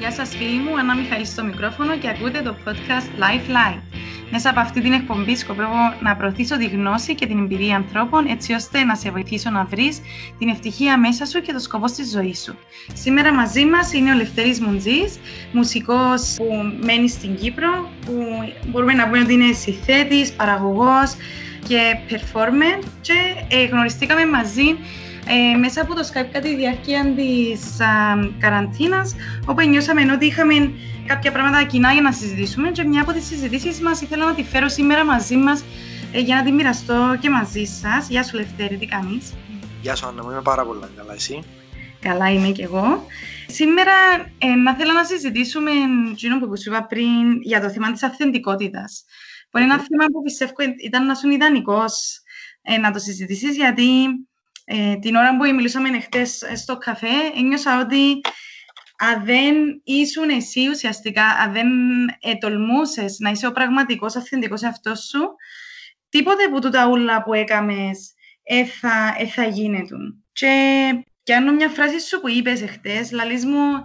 Γεια σας φίλοι μου, Ανά Μιχαήλ στο μικρόφωνο και ακούτε το podcast Life Light. Μέσα από αυτή την εκπομπή σκοπεύω να προωθήσω τη γνώση και την εμπειρία ανθρώπων έτσι ώστε να σε βοηθήσω να βρεις την ευτυχία μέσα σου και το σκοπό στη ζωή σου. Σήμερα μαζί μας είναι ο Λευτέρης Μουντζής, μουσικός που μένει στην Κύπρο, που μπορούμε να πούμε ότι είναι συνθέτης, παραγωγός και performer και ε, γνωριστήκαμε μαζί ε, μέσα από το Skype κατά τη διάρκεια της καραντίνας, όπου νιώσαμε ότι είχαμε κάποια πράγματα κοινά για να συζητήσουμε. Και μια από τις συζητήσεις μας ήθελα να τη φέρω σήμερα μαζί μας ε, για να τη μοιραστώ και μαζί σας. Γεια σου, Λευτέρη, τι κάνεις; Γεια σου, Άννα, μου είμαι πάρα πολύ καλά, εσύ; Καλά είμαι κι εγώ. Σήμερα ε, να θέλω να συζητήσουμε, Τζίνο που σου είπα πριν, για το θέμα της αυθεντικότητας. Που είναι ένα θέμα που πιστεύω ήταν να σου ιδανικός ε, να το συζητήσεις, γιατί ε, την ώρα που μιλούσαμε χτες στο καφέ, ένιωσα ότι αν δεν ήσουν εσύ ουσιαστικά, αν δεν ε, τολμούσες να είσαι ο πραγματικός αυθεντικός εαυτός σου, τίποτε που τούτα ούλα που έκαμες ε, θα, ε, θα γίνεται. Και πιάνω μια φράση σου που είπες εχθέ, λαλή μου,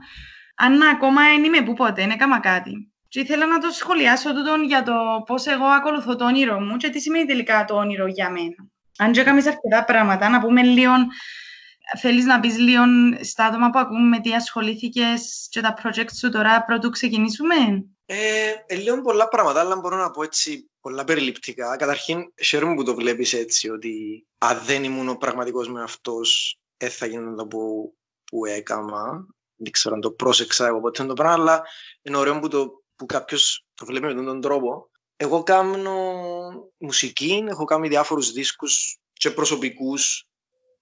αν ακόμα δεν είμαι που ποτέ, δεν έκανα κάτι. Και ήθελα να το σχολιάσω τούτον για το πώς εγώ ακολουθώ το όνειρο μου και τι σημαίνει τελικά το όνειρο για μένα αν και έκαμες αρκετά πράγματα, να πούμε λίγο, θέλεις να πεις λίγο στα άτομα που ακούμε τι ασχολήθηκες και τα project σου τώρα πρώτου ξεκινήσουμε; Ε, ε, λίγο πολλά πράγματα, αλλά μπορώ να πω έτσι πολλά περιληπτικά. Καταρχήν, χαίρομαι που το βλέπεις έτσι, ότι αν δεν ήμουν ο πραγματικός με αυτός, δεν θα γίνουν το που, που έκανα. Δεν ξέρω αν το πρόσεξα εγώ ποτέ το πράγμα, αλλά είναι ωραίο που, το, που κάποιος το βλέπει με τον τρόπο. Εγώ κάνω μουσική, έχω κάνει διάφορους δίσκους και προσωπικούς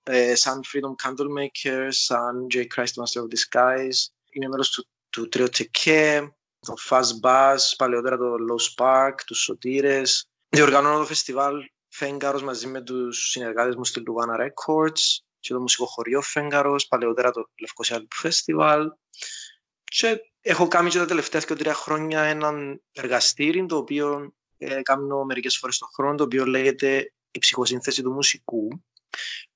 ε, σαν Freedom Candlemaker, σαν J. Christ Master of Disguise. Είμαι μέλος του, του Trio Teke, το Fast Bass, παλαιότερα το Low Spark, τους Σωτήρες. Διοργανώνω το φεστιβάλ Φέγγαρος μαζί με τους συνεργάτες μου στη Lugana Records και το μουσικό χωριό Φέγγαρος, παλαιότερα το Λευκοσία Festival. Και Έχω κάνει και τα τελευταία και τρία χρόνια έναν εργαστήρι το οποίο ε, κάνω μερικές φορές τον χρόνο, το οποίο λέγεται η ψυχοσύνθεση του μουσικού,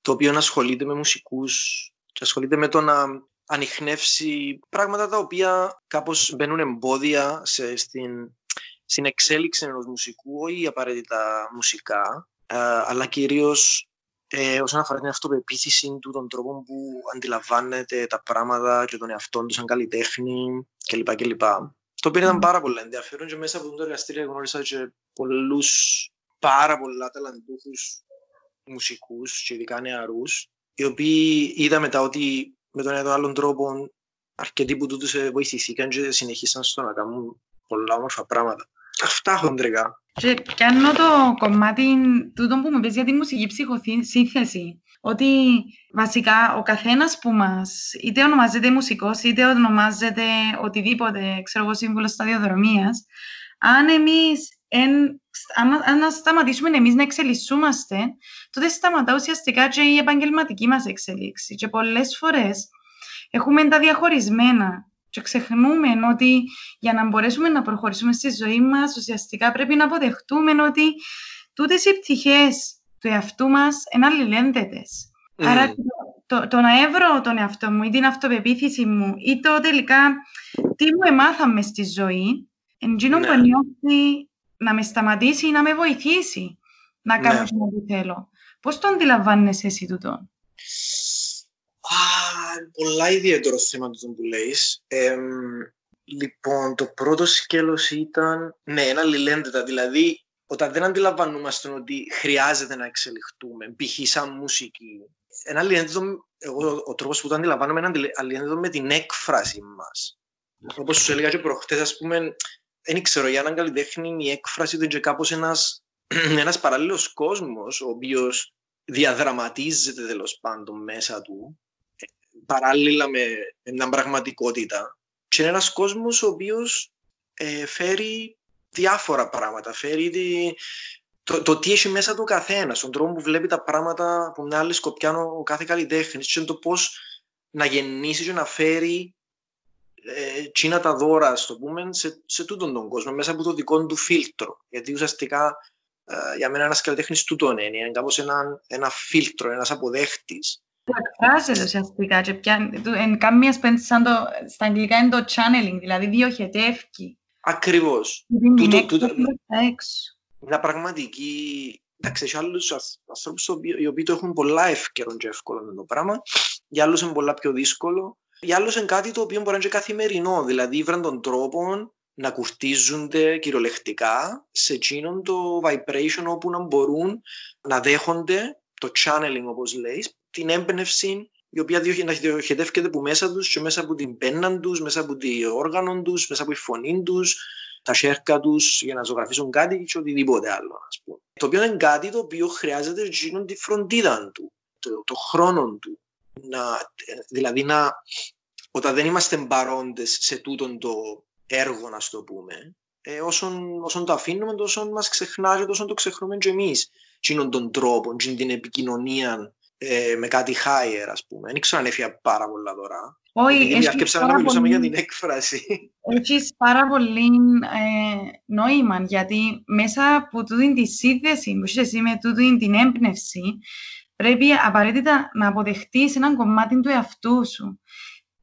το οποίο ασχολείται με μουσικούς και ασχολείται με το να ανοιχνεύσει πράγματα τα οποία κάπως μπαίνουν εμπόδια σε, στην, στην εξέλιξη ενός μουσικού, όχι απαραίτητα μουσικά, ε, αλλά κυρίως ε, όσον αφορά την αυτοπεποίθηση του, τον τρόπο που αντιλαμβάνεται τα πράγματα και τον εαυτό του σαν καλλιτέχνη κλπ. κλπ. Το οποίο ήταν πάρα πολύ ενδιαφέρον και μέσα από το εργαστήριο γνώρισα και πολλούς πάρα πολλά ταλαντούχους μουσικούς και ειδικά νεαρούς, οι οποίοι είδα μετά ότι με τον ένα άλλον τρόπο αρκετοί που τούτους βοηθηθήκαν και συνεχίσαν στο να κάνουν πολλά όμορφα πράγματα. Αυτά χοντρικά. Και πιάνω το κομμάτι τούτο που μου πες για τη μουσική ψυχοσύνθεση. Ότι βασικά ο καθένας που μας, είτε ονομάζεται μουσικός, είτε ονομάζεται οτιδήποτε, ξέρω εγώ, σύμβουλος σταδιοδρομίας, αν εμείς αν, αν σταματήσουμε εμείς να εξελισσούμαστε, τότε σταματά ουσιαστικά και η επαγγελματική μας εξέλιξη. Και πολλές φορές έχουμε τα διαχωρισμένα και ξεχνούμε ότι για να μπορέσουμε να προχωρήσουμε στη ζωή μας, ουσιαστικά πρέπει να αποδεχτούμε ότι τούτες οι πτυχές του εαυτού μας είναι αλληλένδετε. Mm. Άρα το, το, να έβρω τον εαυτό μου ή την αυτοπεποίθηση μου ή το τελικά τι μου εμάθαμε στη ζωή, εντζήνω ναι. που νιώθει να με σταματήσει ή να με βοηθήσει να κάνω ναι. ό,τι θέλω. Πώς το αντιλαμβάνεσαι εσύ τούτο; Πολλά ιδιαίτερο θέμα το που λέει. λοιπόν, το πρώτο σκέλος ήταν, ναι, ένα αλληλένδετα, δηλαδή όταν δεν αντιλαμβανόμαστε ότι χρειάζεται να εξελιχτούμε, π.χ. σαν μουσική, ένα αλληλένδετο, εγώ ο τρόπος που το αντιλαμβάνομαι είναι αλληλένδετο με την έκφραση μας. Όπως σου έλεγα και προχτές, ας πούμε, δεν ξέρω, για έναν καλλιτέχνη η έκφραση του είναι κάπως ένας, ένας παράλληλος κόσμος, ο οποίος διαδραματίζεται τέλος πάντων μέσα του παράλληλα με μια πραγματικότητα και είναι ένας κόσμος ο οποίος ε, φέρει διάφορα πράγματα, φέρει τη, το, το τι έχει μέσα του καθένας, τον τρόπο που βλέπει τα πράγματα από μια άλλη σκοπιά ο κάθε καλλιτέχνης, και το πώς να γεννήσει και να φέρει ε, να τα δώρα, στο πούμε, σε, σε τούτον τον κόσμο, μέσα από το δικό του φίλτρο. Γιατί ουσιαστικά ε, για μένα ένας καλλιτέχνης τούτον είναι, είναι κάπως ένα, ένα φίλτρο, ένας αποδέχτης εκφράζεται ουσιαστικά και πιάνει, καμία σπέντ σαν το, στα αγγλικά είναι το channeling, δηλαδή διοχετεύει. Ακριβώς. Τούτο, τούτο, μια πραγματική... Εντάξει, έχει άλλους ανθρώπους οι οποίοι το έχουν πολλά εύκαιρο και εύκολο με το πράγμα. Για άλλους είναι πολλά πιο δύσκολο. Για άλλους είναι κάτι το οποίο μπορεί να είναι και καθημερινό. Δηλαδή, βραν τον τρόπο να κουρτίζονται κυριολεκτικά σε εκείνον το vibration όπου να μπορούν να δέχονται το channeling όπως λέει, την έμπνευση η οποία να διοχετεύεται από μέσα τους και μέσα από την πένα τους, μέσα από την όργανο τους, μέσα από τη φωνή τους, τα σέρκα τους για να ζωγραφίσουν κάτι και οτιδήποτε άλλο. Ας πούμε. Το οποίο είναι κάτι το οποίο χρειάζεται εκείνον τη φροντίδα του, το, το χρόνο του. Να, δηλαδή να, όταν δεν είμαστε παρόντες σε τούτον το έργο, να το πούμε, ε, όσον, όσον το αφήνουμε, τόσο μας ξεχνάει, τόσο το ξεχνούμε και εμείς. Εκείνον τον τρόπο, την επικοινωνία ε, με κάτι higher, ας πούμε. Δεν ξέρω αν έφυγα πάρα πολλά τώρα. Όχι, έχεις να μιλούσαμε για την έκφραση. Έχεις πάρα πολύ ε, νόημα, γιατί μέσα από τούτη τη σύνδεση που είσαι εσύ με τούτη την έμπνευση, πρέπει απαραίτητα να αποδεχτείς έναν κομμάτι του εαυτού σου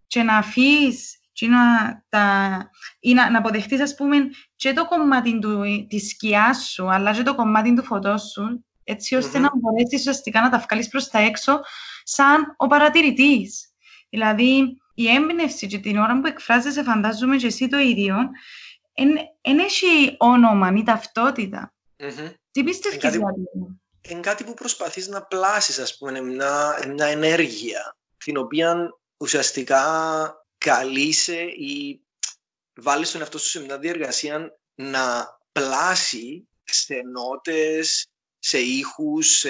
και να αφήσεις και να, τα, ή να, να αποδεχτείς, ας πούμε, και το κομμάτι του, της σκιάς σου, αλλά και το κομμάτι του φωτός σου, έτσι ώστε mm-hmm. να μπορέσεις ουσιαστικά να τα βγάλεις προς τα έξω σαν ο παρατηρητής. Δηλαδή, η έμπνευση και την ώρα που εκφράζεσαι, φαντάζομαι και εσύ το ίδιο, δεν έχει όνομα ή ταυτότητα. Mm-hmm. Τι πιστεύεις για αυτό; Είναι κάτι που προσπαθείς να πλάσεις, ας πούμε, μια, μια ενέργεια, την οποία ουσιαστικά καλείσαι ή βάλεις τον εαυτό σου σε μια διεργασία να πλάσει σε νότες, σε ήχους, σε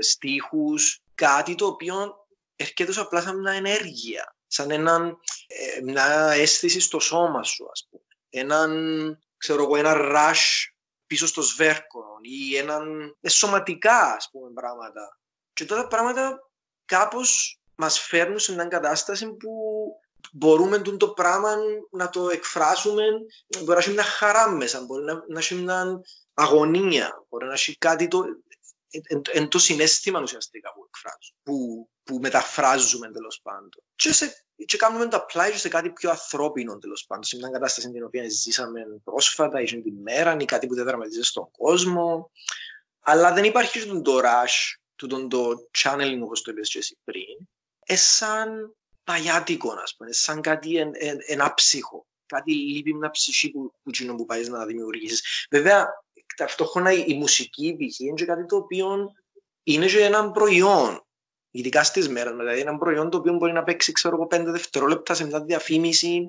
στίχους, κάτι το οποίο έρχεται απλά σαν μια ενέργεια, σαν έναν, ε, μια αίσθηση στο σώμα σου, ας πούμε. Έναν, ξέρω εγώ, ένα rush πίσω στο σβέρκο ή έναν ε, σωματικά, ας πούμε, πράγματα. Και τώρα πράγματα κάπως μας φέρνουν σε μια κατάσταση που μπορούμε το πράγμα να το εκφράσουμε, μπορεί να έχει μια χαρά μέσα, μπορεί να, να έχει μια αγωνία, μπορεί να έχει κάτι το, εν, το συνέστημα ουσιαστικά που εκφράζουμε, που, που μεταφράζουμε τέλος πάντων. Και, σε, και κάνουμε το απλά σε κάτι πιο ανθρώπινο τέλος πάντων, σε μια κατάσταση την οποία ζήσαμε πρόσφατα ή την μέρα ή κάτι που δεν δραματίζει στον κόσμο. Αλλά δεν υπάρχει τον το rush, τον το channeling όπως το είπες και εσύ πριν. Εσάν παγιάτικο, ας πούμε, σαν κάτι εν, εν, ένα ψύχο. Κάτι λείπει μια ψυχή που, που, που πάεις να δημιουργήσεις. Βέβαια, ταυτόχρονα η μουσική π.χ. είναι κάτι το οποίο είναι και ένα προϊόν. Ειδικά στις μέρες, δηλαδή ένα προϊόν το οποίο μπορεί να παίξει ξέρω, 5 δευτερόλεπτα σε μια διαφήμιση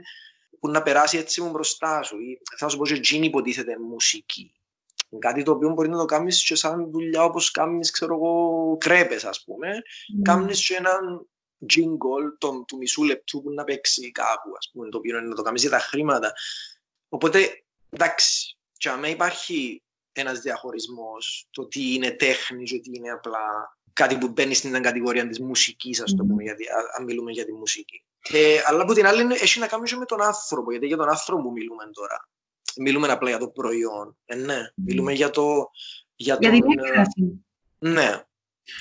που να περάσει έτσι μου μπροστά σου. Ή, θα σου πω και τζιν υποτίθεται μουσική. Κάτι το οποίο μπορεί να το κάνεις και σαν δουλειά όπως κάνεις, ξέρω εγώ, κρέπε, ας πούμε. Mm. Κάνεις και έναν jingle τον, του μισού λεπτού που να παίξει κάπου, ας πούμε, το οποίο είναι να το κάνεις για τα χρήματα. Οπότε, εντάξει, και αν υπάρχει ένας διαχωρισμός, το τι είναι τέχνη και τι είναι απλά κάτι που μπαίνει στην κατηγορία της μουσικής, ας το πούμε, γιατί, αν μιλούμε για τη μουσική. Ε, αλλά από την άλλη έχει να κάνει με τον άνθρωπο, γιατί για τον άνθρωπο που μιλούμε τώρα. Μιλούμε απλά για το προϊόν. Ε, ναι, μιλούμε για το. Για, για τον, την έκφραση. Ναι.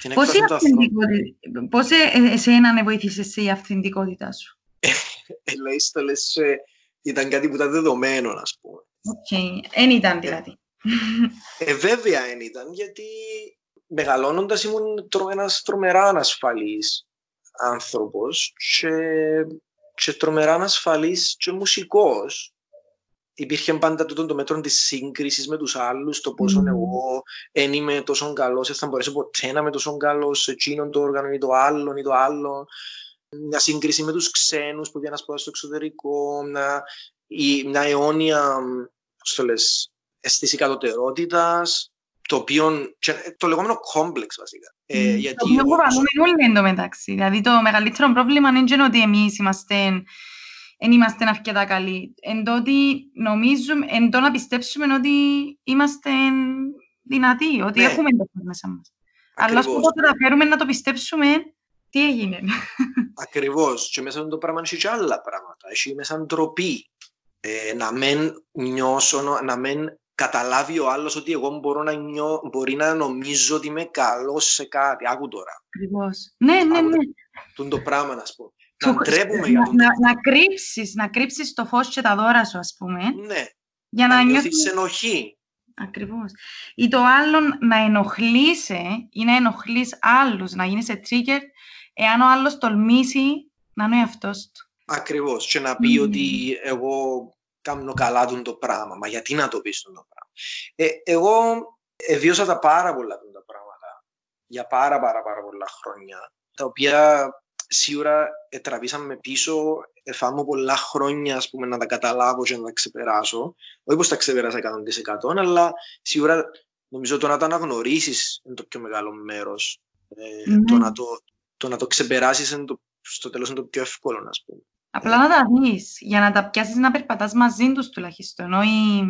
Την Πώς, η αυθεντικότητα, πώς ε, ε, εσένα να βοήθησες η αυθεντικότητά σου; ε, το λες, ήταν κάτι που ήταν δεδομένο, ας πούμε. Οκ, δεν ήταν δηλαδή. Ε, βέβαια δεν ήταν, γιατί μεγαλώνοντας ήμουν ένας τρομερά ανασφαλής άνθρωπος και, και τρομερά ανασφαλής και μουσικός. Υπήρχε πάντα τούτο το μέτρο της σύγκρισης με τους άλλους, το πόσο mm. εγώ δεν είμαι τόσο καλός, δεν θα μπορέσω ποτέ να είμαι τόσο καλός σε εκείνον το όργανο ή το άλλο ή το άλλο. Μια σύγκριση με τους ξένους που πήγαν να στο εξωτερικό, μια, μια αιώνια, πώς το λες, αίσθηση κατωτερότητας, το οποίο, το λεγόμενο κόμπλεξ βασικά. Ε, mm. γιατί το οποίο προβάλλουμε όλοι εν τω μεταξύ. Δηλαδή το μεγαλύτερο πρόβλημα είναι και ότι εμείς είμαστε δεν είμαστε αρκετά καλοί. Εν ότι νομίζουμε, εν το να πιστέψουμε ότι είμαστε δυνατοί, ότι ναι. έχουμε το μέσα μας. Αλλά όσο το καταφέρουμε να το πιστέψουμε, τι έγινε. Ακριβώς. Και μέσα το πράγμα έχει και άλλα πράγματα. Έχει μέσα ντροπή. Ε, να μην νιώσω, να μην καταλάβει ο άλλος ότι εγώ μπορώ να νιώ, μπορεί να νομίζω ότι είμαι καλός σε κάτι. Άκου τώρα. Ακριβώς. Ναι, ναι, ναι. Τούν το πράγμα, να πούμε. Να ντρέπουμε για τον... Να, να, κρύψεις, να κρύψεις το φως και τα δώρα σου, ας πούμε. Ναι. Για να, να νιώθεις ενοχή. Ακριβώς. Ή το άλλο να ενοχλείσαι ή να ενοχλείς άλλους, να γίνεις σε trigger, εάν ο άλλος τολμήσει να είναι ο εαυτός του. Ακριβώς. Και να πει mm. ότι εγώ κάνω καλά τον το πράγμα. Μα γιατί να το πεις τον το πράγμα. Ε, εγώ βίωσα τα πάρα πολλά τα πράγματα για πάρα πάρα πάρα πολλά χρόνια τα οποία σίγουρα τραβήσαμε πίσω, εφάμω πολλά χρόνια ας πούμε, να τα καταλάβω και να τα ξεπεράσω. Όχι πως τα ξεπεράσα 100% αλλά σίγουρα νομίζω το να τα αναγνωρίσεις είναι το πιο μεγάλο μέρος. Ε, mm-hmm. το, να το, το να το ξεπεράσεις είναι το, στο τέλος είναι το πιο εύκολο, να πούμε. Απλά να τα δεις, για να τα πιάσεις να περπατάς μαζί τους τουλάχιστον, όχι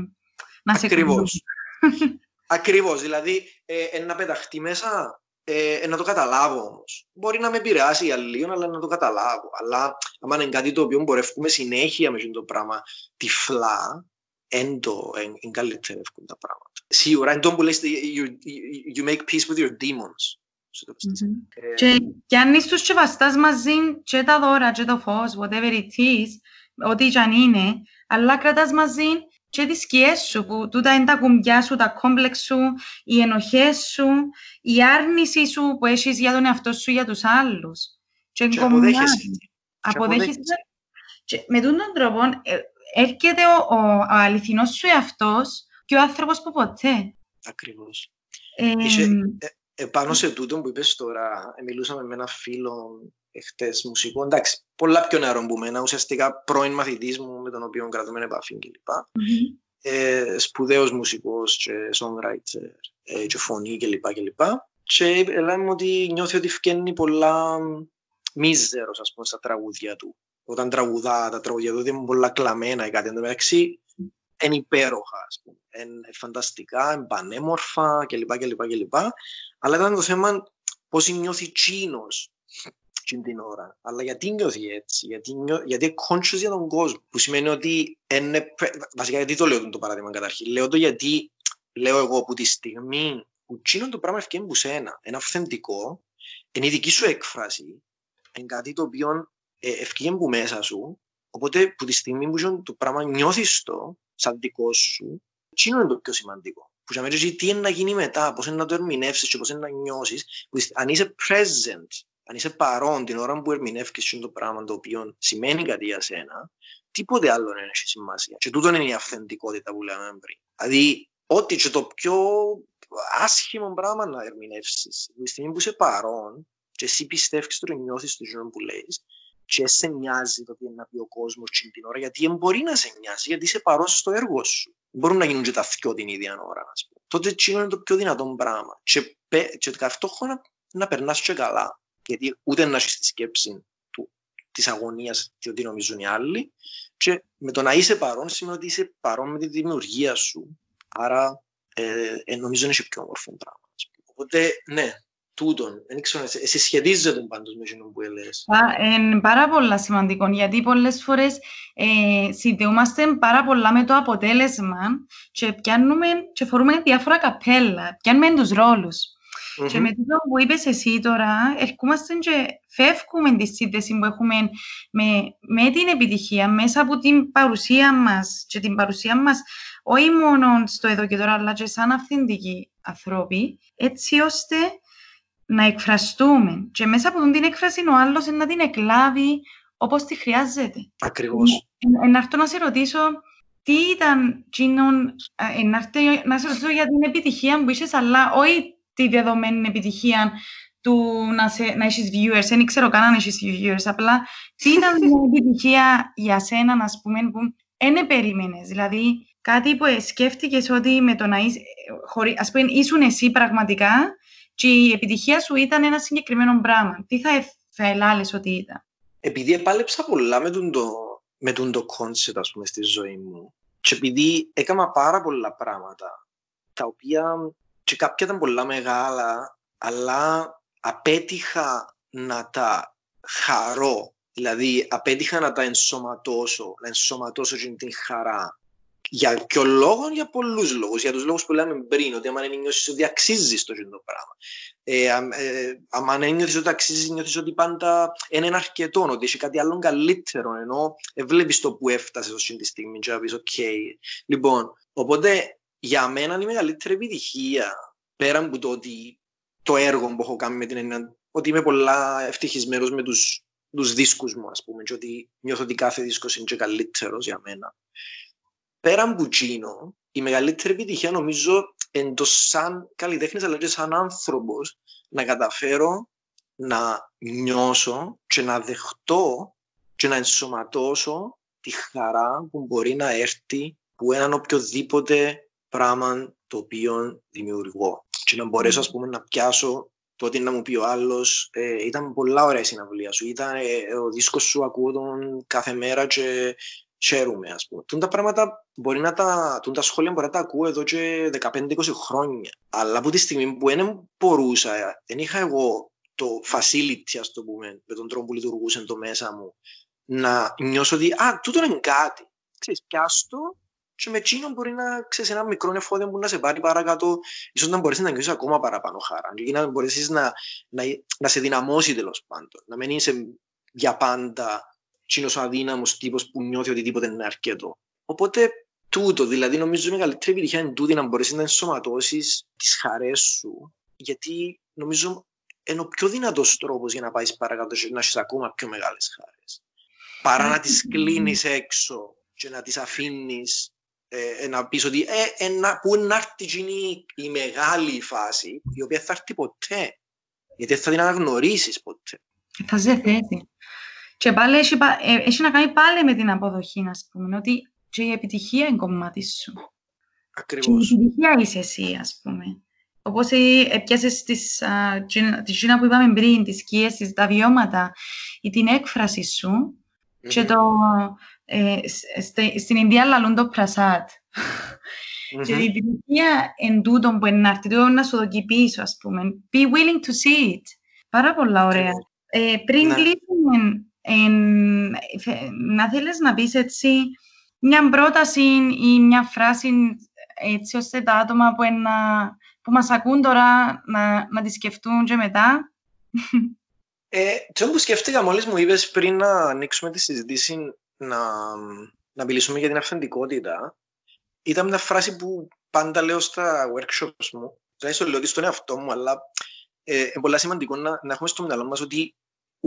να σε Ακριβώς. Ακριβώς, δηλαδή ε, να πεταχτεί μέσα ε, να το καταλάβω όμως. Μπορεί να με επηρεάσει για λίγο, αλλά να το καταλάβω. Αλλά αν είναι κάτι το οποίο μπορούμε συνέχεια με το πράγμα τυφλά, εν το εν καλύτερα τα πράγματα. Σίγουρα, εν που λες, you, you make peace with your demons. Mm-hmm. Και, και αν είσαι και βαστάς μαζί και τα δώρα και το φως, whatever it is, ό,τι και αν είναι, αλλά κρατάς μαζί και τις σκιές σου, που τούτα είναι τα κουμπιά σου, τα κόμπλεξ σου, οι ενοχές σου, η άρνηση σου που έχεις για τον εαυτό σου για τους άλλους. Και, και αποδέχεσαι. Αποδέχεσαι. Και με τον τρόπο ε, έρχεται ο, ο, ο αληθινός σου εαυτός και ο άνθρωπος που ποτέ. Ακριβώς. Ε, Είσαι, ε, επάνω σε τούτο που είπες τώρα, μιλούσαμε με ένα φίλο εχθές μουσικό, εντάξει, πολλά πιο νεαρό που μένα, ουσιαστικά πρώην μαθητής μου με τον οποίο κρατούμε επαφή κλπ. Mm-hmm. Ε, σπουδαίος μουσικός και songwriter ε, και φωνή κλπ. Και, και λέμε ότι νιώθει ότι φκένει πολλά μίζερος ας πούμε στα τραγούδια του. Όταν τραγουδά τα τραγούδια του είναι πολλά κλαμμένα ή κάτι εντωμεταξύ είναι υπέροχα, ας πούμε. Είναι φανταστικά, είναι πανέμορφα κλπ. κλπ. Αλλά ήταν το θέμα πώς νιώθει τσίνος την ώρα. Αλλά γιατί νιώθει έτσι, γιατί, νιώ, γιατί είναι conscious για τον κόσμο. Που σημαίνει ότι είναι, βασικά γιατί το λέω το παράδειγμα καταρχήν. Λέω το γιατί λέω εγώ που τη στιγμή που τσίνον το πράγμα ευκαιρία που σένα, είναι αυθεντικό, είναι η δική σου έκφραση, είναι κάτι το οποίο ε, ευκαιρία που μέσα σου, οπότε που τη στιγμή που το πράγμα νιώθεις το σαν δικό σου, τσίνον είναι το πιο σημαντικό. Που σε μέρες τι είναι να γίνει μετά, πώς είναι να το ερμηνεύσεις και πώς είναι να νιώσεις, που αν είσαι present αν είσαι παρόν την ώρα που ερμηνεύει το πράγμα το οποίο σημαίνει κάτι για σένα, τίποτε άλλο δεν έχει σημασία. Και τούτο είναι η αυθεντικότητα που λέμε πριν. Δηλαδή, ό,τι και το πιο άσχημο πράγμα να ερμηνεύσεις, τη στιγμή που είσαι παρόν και εσύ πιστεύεις το νιώθεις το ζωή που λέει, και σε νοιάζει το τι είναι να πει ο κόσμος την ώρα, γιατί δεν μπορεί να σε νοιάζει, γιατί είσαι παρόν στο έργο σου. Μπορούν να γίνουν και τα θυκιό την ίδια ώρα, ας πούμε. Τότε εκείνο είναι το πιο δυνατό πράγμα. Και, και ταυτόχρονα να περνάς και καλά γιατί ούτε να έχεις τη σκέψη του, της αγωνίας και ότι νομίζουν οι άλλοι και με το να είσαι παρόν σημαίνει ότι είσαι παρόν με τη δημιουργία σου άρα ε, ε, νομίζω είναι πιο όμορφο πράγμα οπότε ναι τούτον. Δεν ξέρω, εσύ σχετίζεται πάντως με εκείνο που έλεγες. Είναι πάρα πολλά σημαντικό, γιατί πολλές φορές ε, συνδεούμαστε πάρα πολλά με το αποτέλεσμα και πιάνουμε και φορούμε διάφορα καπέλα, πιάνουμε τους ρόλους. Mm-hmm. Και με το που είπες εσύ τώρα, ερχόμαστε και φεύγουμε τη σύνδεση που έχουμε με, με την επιτυχία μέσα από την παρουσία μας και την παρουσία μας όχι μόνο στο εδώ και τώρα, αλλά και σαν αυθεντικοί ανθρώποι, έτσι ώστε να εκφραστούμε. Και μέσα από την έκφραση ο άλλος να την εκλάβει όπως τη χρειάζεται. Ακριβώς. Ε, να έρθω να σε ρωτήσω, τι ήταν εκείνον, ε, να σε ρωτήσω για την επιτυχία που είσαι, αλλά όχι τη δεδομένη επιτυχία του να, σε, να έχεις viewers. Δεν ξέρω καν αν έχεις viewers. Απλά τι ήταν μια επιτυχία για σένα, να πούμε, που δεν περίμενες. Δηλαδή, κάτι που σκέφτηκες ότι με το να είσαι, χωρί, ας πούμε, ήσουν εσύ πραγματικά και η επιτυχία σου ήταν ένα συγκεκριμένο πράγμα. Τι θα, θα ελάλες ότι ήταν; Επειδή επάλεψα πολλά με τον το, με τον το concept, ας πούμε, στη ζωή μου και επειδή έκανα πάρα πολλά πράγματα τα οποία και κάποια ήταν πολλά μεγάλα, αλλά απέτυχα να τα χαρώ. Δηλαδή, απέτυχα να τα ενσωματώσω, να ενσωματώσω την χαρά για ποιο λόγο, για πολλούς λόγους. Για τους λόγους που λέμε πριν, ότι άμα δεν νιώσεις ότι αξίζεις το το πράγμα. Ε, ε, άμα δεν νιώθεις ότι αξίζεις, νιώθεις ότι πάντα είναι αρκετό, ότι έχει κάτι άλλο καλύτερο, ενώ ε, βλέπεις το που έφτασες ως τη στιγμή και να πεις, οκ. Λοιπόν, οπότε για μένα η μεγαλύτερη επιτυχία, πέρα από το ότι το έργο που έχω κάνει με την έννοια, ότι είμαι πολλά ευτυχισμένος με τους, τους δίσκους μου, ας πούμε, και ότι νιώθω ότι κάθε δίσκος είναι και καλύτερος για μένα πέραν από εκείνο, η μεγαλύτερη επιτυχία νομίζω εντός σαν καλλιτέχνης αλλά και σαν άνθρωπος να καταφέρω να νιώσω και να δεχτώ και να ενσωματώσω τη χαρά που μπορεί να έρθει που έναν οποιοδήποτε πράγμα το οποίο δημιουργώ. Και να μπορέσω ας πούμε, να πιάσω το ότι να μου πει ο άλλος, ε, ήταν πολλά ωραία η συναυλία σου. Ήταν ε, ο δίσκος σου ακούω τον κάθε μέρα και χαίρομαι, ας πούμε. Τούν τα πράγματα μπορεί να τα, τούν τα σχόλια μπορεί να τα ακούω εδώ και 15-20 χρόνια. Αλλά από τη στιγμή που δεν μπορούσα, δεν είχα εγώ το facility, ας το πούμε, με τον τρόπο που λειτουργούσε το μέσα μου, να νιώσω ότι, α, τούτο είναι κάτι. Ξέρεις, πιάστο και με εκείνον μπορεί να ξέρεις ένα μικρό εφόδιο που να σε πάρει παρακάτω, ίσως να μπορέσεις να νιώσεις ακόμα παραπάνω χαρά και να μπορέσεις να, να, να σε δυναμώσει τέλος πάντων, να μην είσαι για πάντα ο αδύναμος τύπος που νιώθει ότι τίποτε είναι αρκετό. Οπότε τούτο, δηλαδή νομίζω η μεγαλύτερη επιτυχία είναι τούτη να μπορέσεις να ενσωματώσεις τις χαρές σου, γιατί νομίζω είναι ο πιο δυνατός τρόπος για να πάεις παρακάτω και να έχεις ακόμα πιο μεγάλες χαρές. Παρά να τις κλείνεις έξω και να τις αφήνεις ε, ε, να πεις ότι ε, ε, να, πού να έρθει η μεγάλη φάση, η οποία θα έρθει ποτέ. Γιατί θα την αναγνωρίσεις ποτέ. Θα σε θέτει. Και πάλι έχει, ε, έχει να κάνει πάλι με την αποδοχή, να πούμε, ότι και η επιτυχία είναι κομμάτι σου. Ακριβώς. Και η επιτυχία είσαι εσύ, ας πούμε. Όπως έπιασες τις, τη Γίνα που είπαμε πριν, τις σκίες, τα βιώματα ή την έκφραση σου mm-hmm. και το, ε, στε, στην Ινδία λαλούν το πρασάτ. Mm-hmm. Και η επιτυχία εν τούτο που είναι να έρθει, να σου δοκεί πίσω, ας πούμε. Be willing to see it. Πάρα πολλά ωραία. Ε, πριν ναι. κλείσουμε να θέλεις να πεις έτσι μια πρόταση ή μια φράση έτσι ώστε τα άτομα που, ένα, που μας ακούν τώρα να, να τη σκεφτούν και μετά; Ε, το που σκέφτηκα μόλις μου είπες πριν να ανοίξουμε τη συζήτηση να, να μιλήσουμε για την αυθεντικότητα ήταν μια φράση που πάντα λέω στα workshops μου. Δηλαδή, το λέω ότι στον εαυτό μου, αλλά ε, είναι πολύ σημαντικό να, να έχουμε στο μυαλό μας ότι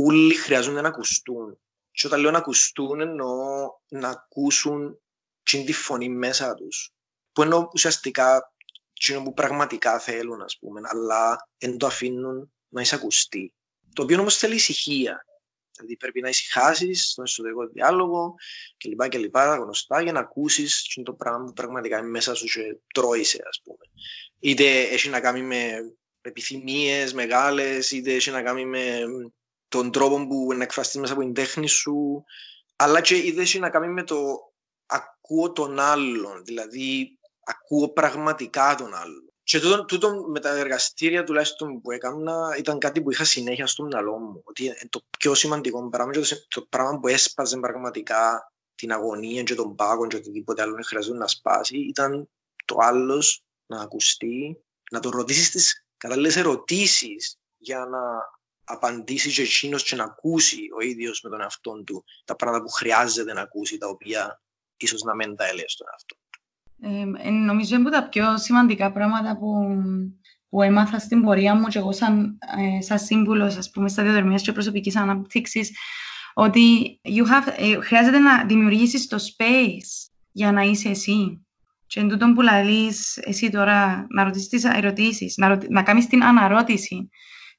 όλοι χρειάζονται να ακουστούν. Και όταν λέω να ακουστούν εννοώ να ακούσουν την τη φωνή μέσα τους. Που εννοώ ουσιαστικά εκείνο που πραγματικά θέλουν, ας πούμε, αλλά δεν το αφήνουν να εισακουστεί. Το οποίο όμως θέλει ησυχία. Δηλαδή πρέπει να ησυχάσεις στον εσωτερικό διάλογο κλπ. κλπ. γνωστά για να ακούσεις το πράγμα που πραγματικά είναι μέσα σου και τρώησε, ας πούμε. Είτε έχει να κάνει με επιθυμίες μεγάλες, είτε έχει να κάνει με τον τρόπο που να εκφραστείς μέσα από την τέχνη σου, αλλά και η έχει να κάνει με το ακούω τον άλλον, δηλαδή ακούω πραγματικά τον άλλον. Και τούτο, τούτο με τα εργαστήρια τουλάχιστον που έκανα ήταν κάτι που είχα συνέχεια στο μυαλό μου. Ότι το πιο σημαντικό πράγμα και το, το πράγμα που έσπαζε πραγματικά την αγωνία και τον πάγο και οτιδήποτε άλλο χρειαζόταν να σπάσει ήταν το άλλος να ακουστεί, να το ρωτήσεις τις κατάλληλες ερωτήσεις για να απαντήσει και εκείνος και να ακούσει ο ίδιος με τον εαυτό του τα πράγματα που χρειάζεται να ακούσει, τα οποία ίσως να μην τα έλεγε στον εαυτό του. Ε, νομίζω είναι από τα πιο σημαντικά πράγματα που, που έμαθα στην πορεία μου και εγώ σαν, ε, σαν σύμβουλος, ας πούμε, στα διαδρομίας και προσωπικής ανάπτυξης, ότι you have, ε, χρειάζεται να δημιουργήσεις το space για να είσαι εσύ. Και εν τούτον που λαλείς εσύ τώρα να ρωτήσεις τις ερωτήσεις, να, ρωτη, να κάνεις την αναρώτηση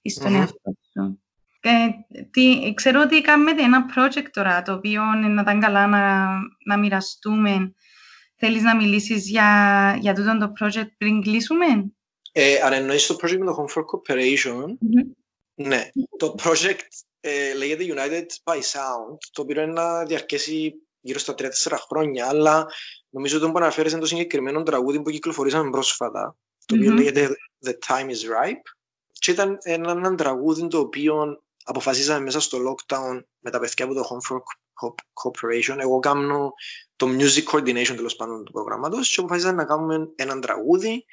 στον mm-hmm. εαυτό σου. Και, τι, ξέρω ότι κάνετε ένα project τώρα, το οποίο να ήταν καλά να, να μοιραστούμε. Θέλεις να μιλήσεις για, για τούτο το project πριν κλείσουμε; Ε, αν εννοείς το project με το Home for Cooperation, mm-hmm. ναι. Το project ε, λέγεται United by Sound, το οποίο είναι να διαρκέσει γύρω στα 3-4 χρόνια, αλλά νομίζω ότι που αναφέρεσαι είναι το συγκεκριμένο τραγούδι που κυκλοφορήσαμε πρόσφατα, το οποίο mm-hmm. λέγεται The Time is Ripe και ήταν ένα, ένα τραγούδι το οποίο αποφασίσαμε μέσα στο lockdown με τα παιδιά από το Home for Corporation. Εγώ κάνω το music coordination τέλος πάντων του προγράμματος και αποφάσισα να κάνουμε έναν τραγούδι,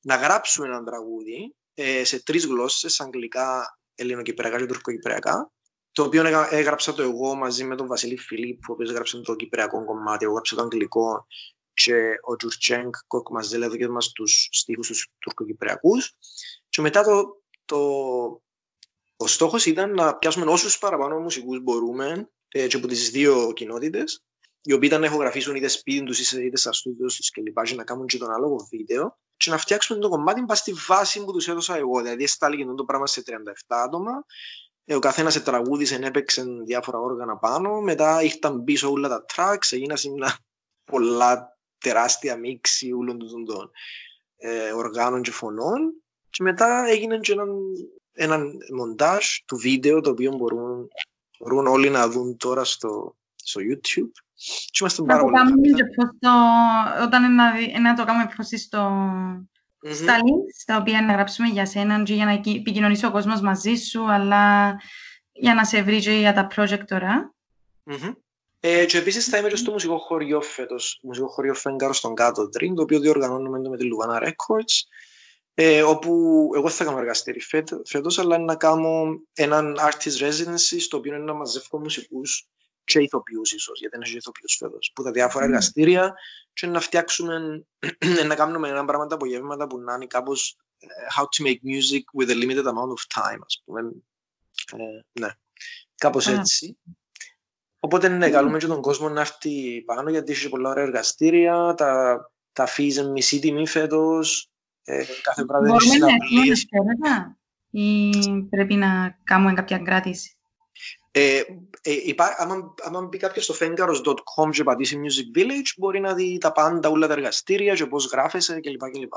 να γράψουμε έναν τραγούδι ε, σε τρεις γλώσσες, αγγλικά, ελληνοκυπριακά και τουρκοκυπριακά. Το οποίο έγραψα το εγώ μαζί με τον Βασίλη Φιλίπ, ο οποίος έγραψε το κυπριακό κομμάτι, εγώ έγραψα το αγγλικό και ο Τζουρτσέγκ Κοκ μας δέλε και μας τους στίχους τους τουρκοκυπριακούς και μετά το, το, ο στόχος ήταν να πιάσουμε όσους παραπάνω μουσικούς μπορούμε ε, και από τις δύο κοινότητες οι οποίοι ήταν να ηχογραφήσουν είτε σπίτι τους είτε στα στούντιο τους και λοιπά και να κάνουν και τον άλογο βίντεο και να φτιάξουμε το κομμάτι πας στη βάση που τους έδωσα εγώ. Δηλαδή στάλει το πράγμα σε 37 άτομα ε, ο καθένας σε τραγούδισε, έπαιξε διάφορα όργανα πάνω. Μετά ήρθαν πίσω όλα τα tracks, έγιναν πολλά τεράστια μίξη όλων των ε, οργάνων και φωνών και μετά έγινε και έναν, έναν μοντάζ του βίντεο το οποίο μπορούν, μπορούν όλοι να δουν τώρα στο, στο YouTube και είμαστε πάρα πολύ το, όταν να, να το κάνουμε πώς στο, mm-hmm. στα links τα οποία να γράψουμε για σένα και για να επικοινωνήσει ο κόσμος μαζί σου αλλά για να σε βρει και για τα project τώρα. Mm-hmm. Ε, και επίσης θα είμαι και στο μουσικό χωριό φέτος, μουσικό χωριό Φέγκαρο στον Κάτω Τριν, το οποίο διοργανώνουμε με τη Λουβάνα Records, ε, όπου εγώ θα κάνω εργαστήρι φέτος, αλλά να κάνω έναν artist residency, στο οποίο είναι να μαζεύω μουσικούς και ηθοποιούς, ίσω, γιατί είναι ηθοποιούς φέτος, που τα διάφορα εργαστήρια, και να φτιάξουμε, να κάνουμε ένα πράγμα τα απογεύματα που να είναι κάπως ε, how to make music with a limited amount of time, ας πούμε. Ε, ναι, κάπως έτσι. Οπότε ναι, καλούμε και τον κόσμο να έρθει πάνω γιατί έχει πολλά ωραία εργαστήρια, τα, τα fees μισή τιμή φέτος, ε, κάθε βράδυ έχεις συναυλίες. Μπορούμε ή πρέπει να κάνουμε κάποια κράτηση. Ε, ε, υπά, άμα, άμα μπει κάποιος στο fengaros.com και πατήσει Music Village, μπορεί να δει τα πάντα, όλα τα εργαστήρια και πώς γράφεσαι κλπ. κλπ.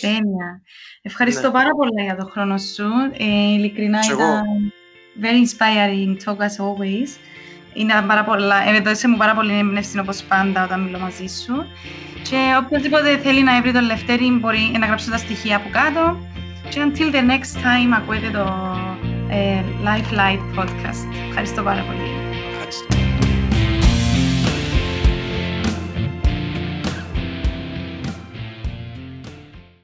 Τέλεια. Ευχαριστώ ναι. πάρα πολύ για τον χρόνο σου. Ε, ειλικρινά ήταν very inspiring talk as always. Είναι πάρα πολλά, έδωσε μου πάρα πολύ εμπνεύση όπως πάντα όταν μιλώ μαζί σου. Και οποιοδήποτε θέλει να βρει το Λευτέρι μπορεί να γράψει τα στοιχεία από κάτω. Και until the next time ακούετε το ε, Life Light Podcast. Ευχαριστώ πάρα πολύ.